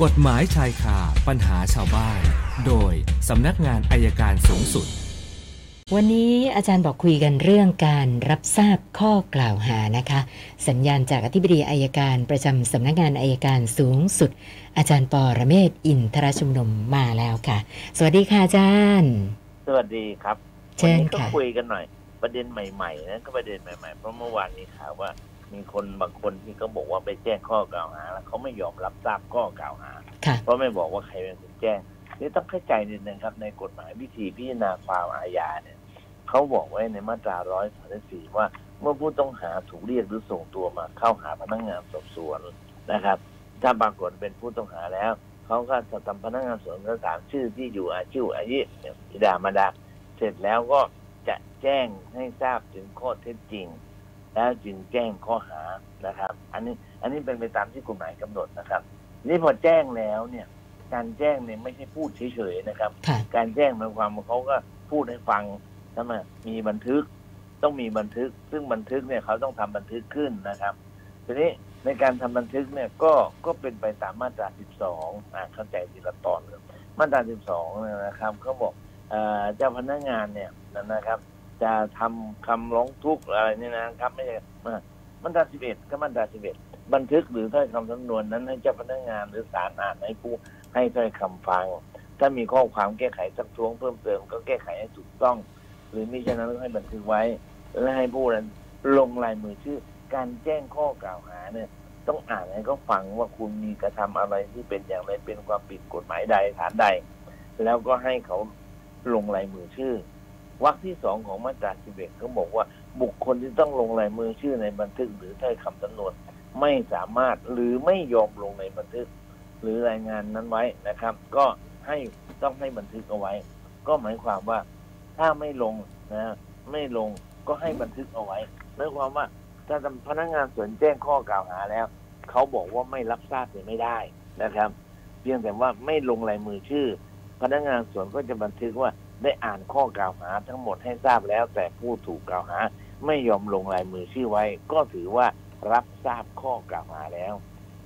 กฎหมายชายคาปัญหาชาวบ้าน โดยสำนักงานอายการสูงสุด วันนี้อาจารย์บอกคุยกันเรื่องการรับทราบข้อกล่าวหานะคะ สัญญาณจากอธิบดีอายการประจำสำนักงานอายการสูงสุด อาจารย์ปอระเมศวร์อินทรชุมนุมมาแล้วค่ะ สวัสดีค่ะอาจารย์ สวัสดีครับ เชิญวันนี้ก็ค่ะคุยกันหน่อย ประเด็นใหม่ๆนะก็ประเด็นใหม่ๆเพราะเมื่อวานนี้ข่าวว่า มีคนบางคนที่เขาบอกว่าไปแจ้งข้อกล่าวหาแล้วเขาไม่ยอมรับทราบข้อกล่าวหาค่ะเพราะไม่บอกว่าใครเป็นคนแจ้งนี่ต้องเข้าใจนิดนึงครับ ในกฎหมายวิธีพิจารณาความอาญาเนี่ยเขาบอกไว้ในมาตราร้อยสามสี่ว่าเมื่อผู้ต้องหาถูกเรียกหรือส่งตัวมาเข้าหาพนักงานสอบสวนนะครับ ถ้าปรากฏเป็นผู้ต้องหาแล้วเขาก็จะทำพนักงานสอบสวนก็ถามชื่อที่อยู่อาชีพอายุเนี่ยอิดามาดาเสร็จแล้วก็จะแจ้งให้ทราบถึงข้อเท็จจริง แล้วจึงแจ้งข้อหานะครับ อันนี้อันนี้เป็นไปตามที่กฎหมายกำหนดนะครับ นี่พอแจ้งแล้วเนี่ย การแจ้งเนี่ยไม่ใช่พูดเฉยๆนะครับค่ะการแจ้งหมายความว่าเขาก็พูดให้ฟังใช่ไหมมีบันทึกต้องมีบันทึก ซึ่งบันทึกเนี่ยเขาต้องทำบันทึกขึ้นนะครับทีนี้ในการทำบันทึกเนี่ยก็ก็เป็นไปตามมาตรา 12อ่าเข้าใจทีละตอนเลยมาตรา 12เนี่ยนะครับเขาบอกเอ่อเจ้าพนักงานเนี่ยนะครับ จะทำคำร้องทุกข์อะไรนี่นะครับ ไม่ใช่มามาตรา11ก็มาตรา11บันทึกหรือถ้อยคำสำนวนนั้นให้เจ้าพนักงานหรือศาลอ่านให้ผู้ให้ถ้อยคำฟัง ถ้ามีข้อความแก้ไขสักท้วงเพิ่มเติมก็แก้ไขให้ถูกต้อง หรือมิฉะนั้นก็ให้บันทึกไว้ และให้ผู้นั้นลงลายมือชื่อ การแจ้งข้อกล่าวหาเนี่ย ต้องอ่านให้เขาฟังว่าคุณมีกระทำอะไรที่เป็นอย่างไรเป็นความผิดกฎหมายใดฐานใด แล้วก็ให้เขาลงลายมือชื่อ วรรคที่สองของมาตราสิบเอ็ดเขาบอกว่า บุคคลที่ต้องลงลายมือชื่อในบันทึกหรือถ้อยคำสำนวนไม่สามารถหรือไม่ยอมลงในบันทึก หรือรายงานนั้นไว้นะครับ ก็ให้ต้องให้บันทึกเอาไว้ ก็หมายความว่าถ้าไม่ลงนะไม่ลงก็ให้บันทึกเอาไว้หมายความว่าถ้าพนักงานสวนแจ้งข้อกล่าวหาแล้ว เขาบอกว่าไม่รับทราบเนี่ยไม่ได้นะครับ เพียงแต่ว่าไม่ลงลายมือชื่อ พนักงานสวนก็จะบันทึกว่า ได้อ่านข้อกล่าวหาทั้งหมดให้ทราบแล้ว แต่ผู้ถูกกล่าวหา ไม่ยอมลงลายมือชื่อไว้ ก็ถือว่ารับทราบข้อกล่าวหาแล้ว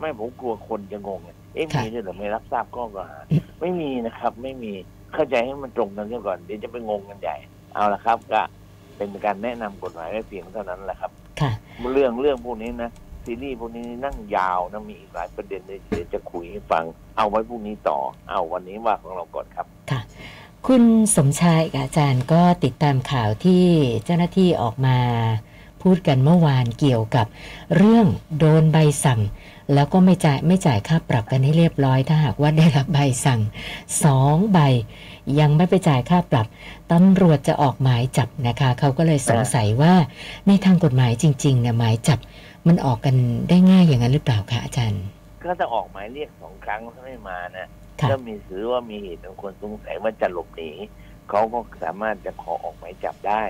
ไม่ผมกลัวคนจะงงไงเอ๊ะค่ะมีด้วยเหรือไม่รับทราบข้อกล่าวหา ไม่มีนะครับ ไม่มีเข้าใจให้มันตรงกันเสียก่อนเดี๋ยวจะไปงงกันใหญ่เอาละครับ ก็เป็นการแนะนำกฎหมายไว้เพียงเท่านั้นแหละครับค่ะเรื่องเรื่องพวกนี้นะซีรีส์พวกนี้นั่งยาวนะมีอีกหลายประเด็นเลยเดี๋ยวจะคุยให้ฟัง เอาไว้พรุ่งนี้ต่อ เอาวันนี้ว่าของเราก่อน คุณสมชายกับอาจารย์ก็ติดตามข่าวที่เจ้าหน้าที่ออกมาพูดกันเมื่อวานเกี่ยวกับเรื่องโดนใบสั่ง แล้วก็ไม่จ่ายไม่จ่ายค่าปรับกันให้เรียบร้อย ถ้าหากว่าได้รับใบสั่งสองใบ ยังไม่ไปจ่ายค่าปรับตำรวจจะออกหมายจับนะคะ เขาก็เลยสงสัยว่าในทางกฎหมายจริงๆเนี่ยหมายจับมันออกกันได้ง่ายอย่างนั้นหรือเปล่าคะอาจารย์ ก็จะออกหมายเรียกสองครั้งถ้าไม่มานะ ค่ะก็มีถือว่ามีเหตุอันควรสงสัยว่าจะหลบหนีเขาก็สามารถจะขอออกหมายจับได้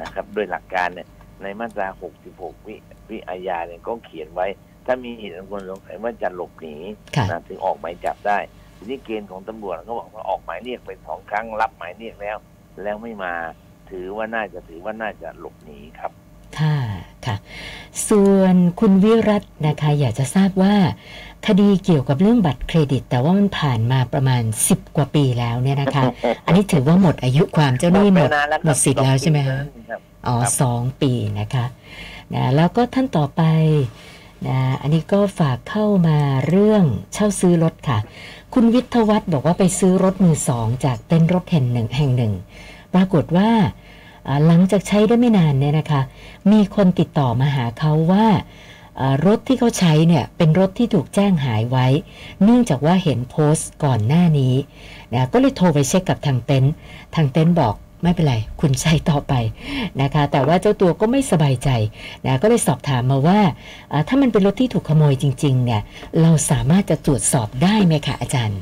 นะครับ โดยหลักการเนี่ยในมาตรา 66 วิวิอาญาเนี่ยก็เขียนไว้ ถ้ามีเหตุอันควรสงสัยว่าจะหลบหนีค่ะนะถึงออกหมายจับได้ทีนี้เกณฑ์ของตำรวจเขาบอกว่าออกหมายเรียกไปสองครั้งรับหมายเรียกแล้ว แล้วไม่มาถือว่าน่าจะถือว่าน่าจะหลบหนีครับค่ะ ค่ะ ส่วนคุณวิรัตน์นะคะอยากจะทราบว่า คดีเกี่ยวกับเรื่องบัตรเครดิต แต่ว่ามันผ่านมาประมาณ 10 กว่าปีแล้วเนี่ยนะคะ อันนี้ถือว่าหมดอายุความเจ้าหนี้หมดไปนานแล้วครับหมดสิทธิ์แล้วใช่ไหมคะรับอ๋อครับสองปีนะคะนะแล้วก็ท่านต่อไปนะอันนี้ก็ฝากเข้ามาเรื่องเช่าซื้อรถค่ะ คุณวิทยวัฒน์บอกว่าไปซื้อรถมือสองจากเต็นท์รถแห่งหนึ่งแห่งหนึ่ง ปรากฏว่าอ่า หลังจากใช้ได้ไม่นานเนี่ยนะคะ มีคนติดต่อมาหาเขาว่ารถที่เขาใช้เนี่ยเป็นรถที่ถูกแจ้งหายไว้ เนื่องจากว่าเห็นโพสต์ก่อนหน้านี้นะก็เลยโทรไปเช็คกับทางเต็นท์ทางเต็นท์บอกไม่เป็นไร คุณใช้ต่อไปนะคะ แต่ว่าเจ้าตัวก็ไม่สบายใจนะก็เลยสอบถามมาว่าถ้ามันเป็นรถที่ถูกขโมยจริงๆเนี่ยเราสามารถจะตรวจสอบได้ไหมคะอาจารย์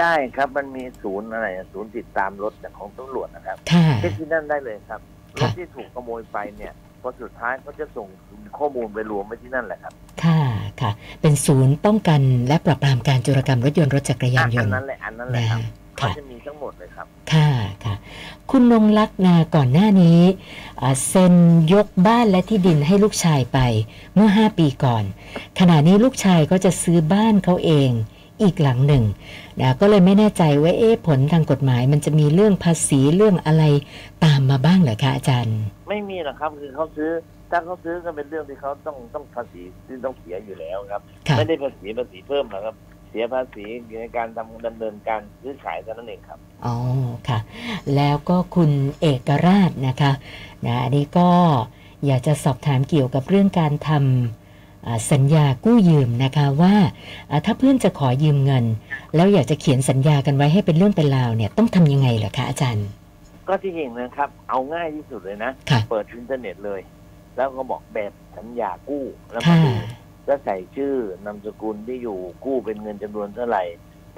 ได้ครับมันมีศูนย์อะไรอะศูนย์ติดตามรถของตำรวจนะครับค่ะเช็คที่นั่นได้เลยครับรค่ะถที่ถูกขโมยไปเนี่ยพอสุดท้ายเขาจะส่งข้อมูลไปรวมไว้ที่นั่นแหละครับ ค่ะค่ะ เป็นศูนย์ป้องกันและปราบปรามการโจรกรรมรถยนต์รถจักรยานยอันต์นั้นแหละอันนั้นแหละนะครับเขาค่ะจะมีทั้งหมดเลยครับ ค่ะค่ะ คุณนงลักษณ์นาก่อนหน้านี้อ่าเซ็นยกบ้านและที่ดินให้ลูกชายไปเมื่อ 5 ปีก่อน ขณะนี้ลูกชายก็จะซื้อบ้านเขาเอง อีกหลังหนึ่งนะก็เลยไม่แน่ใจว่าเอ๊ะผลทางกฎหมาย มันจะมีเรื่องภาษีเรื่องอะไรตามมาบ้างเหรอคะอาจารย์ ไม่มีหรอกครับคือเขาซื้อถ้าเขาซื้อก็เป็นเรื่องที่เขาต้องต้องภาษีที่ต้องเสียอยู่แล้วครับค่ะไม่ได้ภาษีภาษีเพิ่มหรอกครับเสียภาษีในการทำดำเนินการซื้อขายเท่านั้นเองครับ อ๋อ ค่ะ แล้วก็คุณเอกราชนะคะ นะ อันนี้ก็อยากจะสอบถามเกี่ยวกับเรื่องการทำอ่า สัญญากู้ยืมนะคะว่าอ่าถ้าเพื่อนจะขอยืมเงิน แล้วอยากจะเขียนสัญญากันไว้ให้เป็นเรื่องเป็นราวเนี่ยต้องทำยังไงเหรอคะอาจารย์ ก็ที่จริงนะครับ เอาง่ายที่สุดเลยนะค่ะเปิดอินเทอร์เน็ตเลย แล้วก็บอกแบบสัญญากู้แล้วมาค่ะดูแล้วใส่ชื่อนามสกุลที่อยู่กู้เป็นเงินจำนวนเท่าไหร่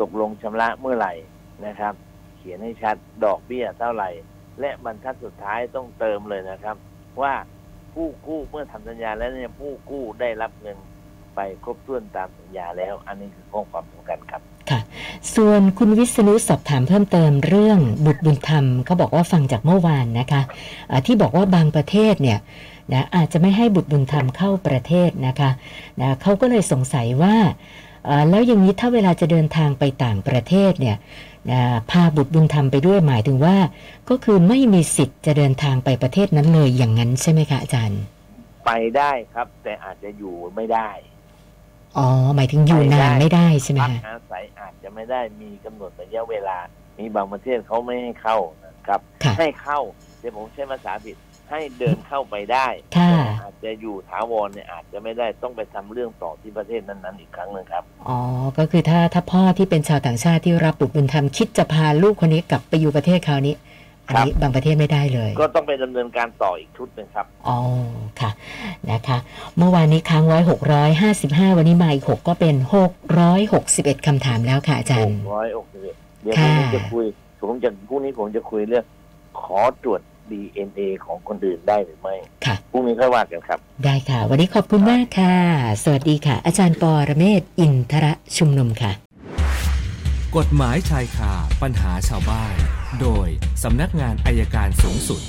ตกลงชำระเมื่อไหร่นะครับ เขียนให้ชัดดอกเบี้ยเท่าไหร่ และบรรทัดสุดท้ายต้องเติมเลยนะครับ ว่า ผู้กู้เมื่อทำสัญญาแล้วเนี่ยผู้กู้ได้รับเงินไปครบถ้วนตามสัญญาแล้ว อันนี้คือข้อความสำคัญครับค่ะ ส่วนคุณวิษณุสอบถามเพิ่มเติมเรื่องบุตรบุญธรรมเขาบอกว่าฟังจากเมื่อวานนะคะอ่าที่บอกว่าบางประเทศเนี่ยนะอาจจะไม่ให้บุตรบุญธรรมเข้าประเทศนะคะนะเขาก็เลยสงสัยว่า แล้วอย่างนี้ถ้าเวลาจะเดินทางไปต่างประเทศเนี่ยนะพาบุตรบุญธรรมไปด้วยหมายถึงว่า ก็คือไม่มีสิทธิ์จะเดินทางไปประเทศนั้นเลยอย่างนั้นใช่ไหมคะอาจารย์ ไปได้ครับ แต่อาจจะอยู่ไม่ได้ อ๋อ หมายถึงอยู่นานไม่ได้ใช่ไหมพักคะอาศัยอาจจะไม่ได้มีกำหนดระยะเวลา มีบางประเทศเขาไม่ให้เข้านะครับค่ะให้เข้าเดี๋ยวผมใช้ภาษาผิด ให้เดินเข้าไปได้ค่ะแต่อาจจะอยู่ถาวรเนี่ยอาจจะไม่ได้ต้องไปทำเรื่องต่อที่ประเทศนั้นๆอีกครั้งหนึ่งครับ อ๋อ ก็คือถ้าถ้าพ่อที่เป็นชาวต่างชาติที่รับบุตรบุญธรรมคิดจะพาลูกคนนี้กลับไปอยู่ประเทศเขานี้อันนี้บางประเทศไม่ได้เลย ก็ต้องไปดำเนินการต่ออีกชุดหนึ่งครับ อ๋อ ค่ะ นะคะ เมื่อวานนี้ค้างไว้655วันนี้มาอีก6ก็เป็น661คำถามแล้วค่ะอาจารย์ร้อยอกสิบเอ็ดเดี๋ยวพรุ่งนี้ค่ะจะคุยผมจะพรุ่งนี้ผมจะคุยเรื่องขอตรวจ DNA ของคนอื่นได้หรือไม่ค่ะพรุ่งนี้ค่อยว่ากันครับ ได้ค่ะ วันนี้ขอบคุณมากค่ะ สวัสดีค่ะ อาจารย์ปอระเมศวร์อินทระชุมนุมค่ะ กฎหมายชายคาปัญหาชาวบ้าน โดยสำนักงานอายการสูงสุด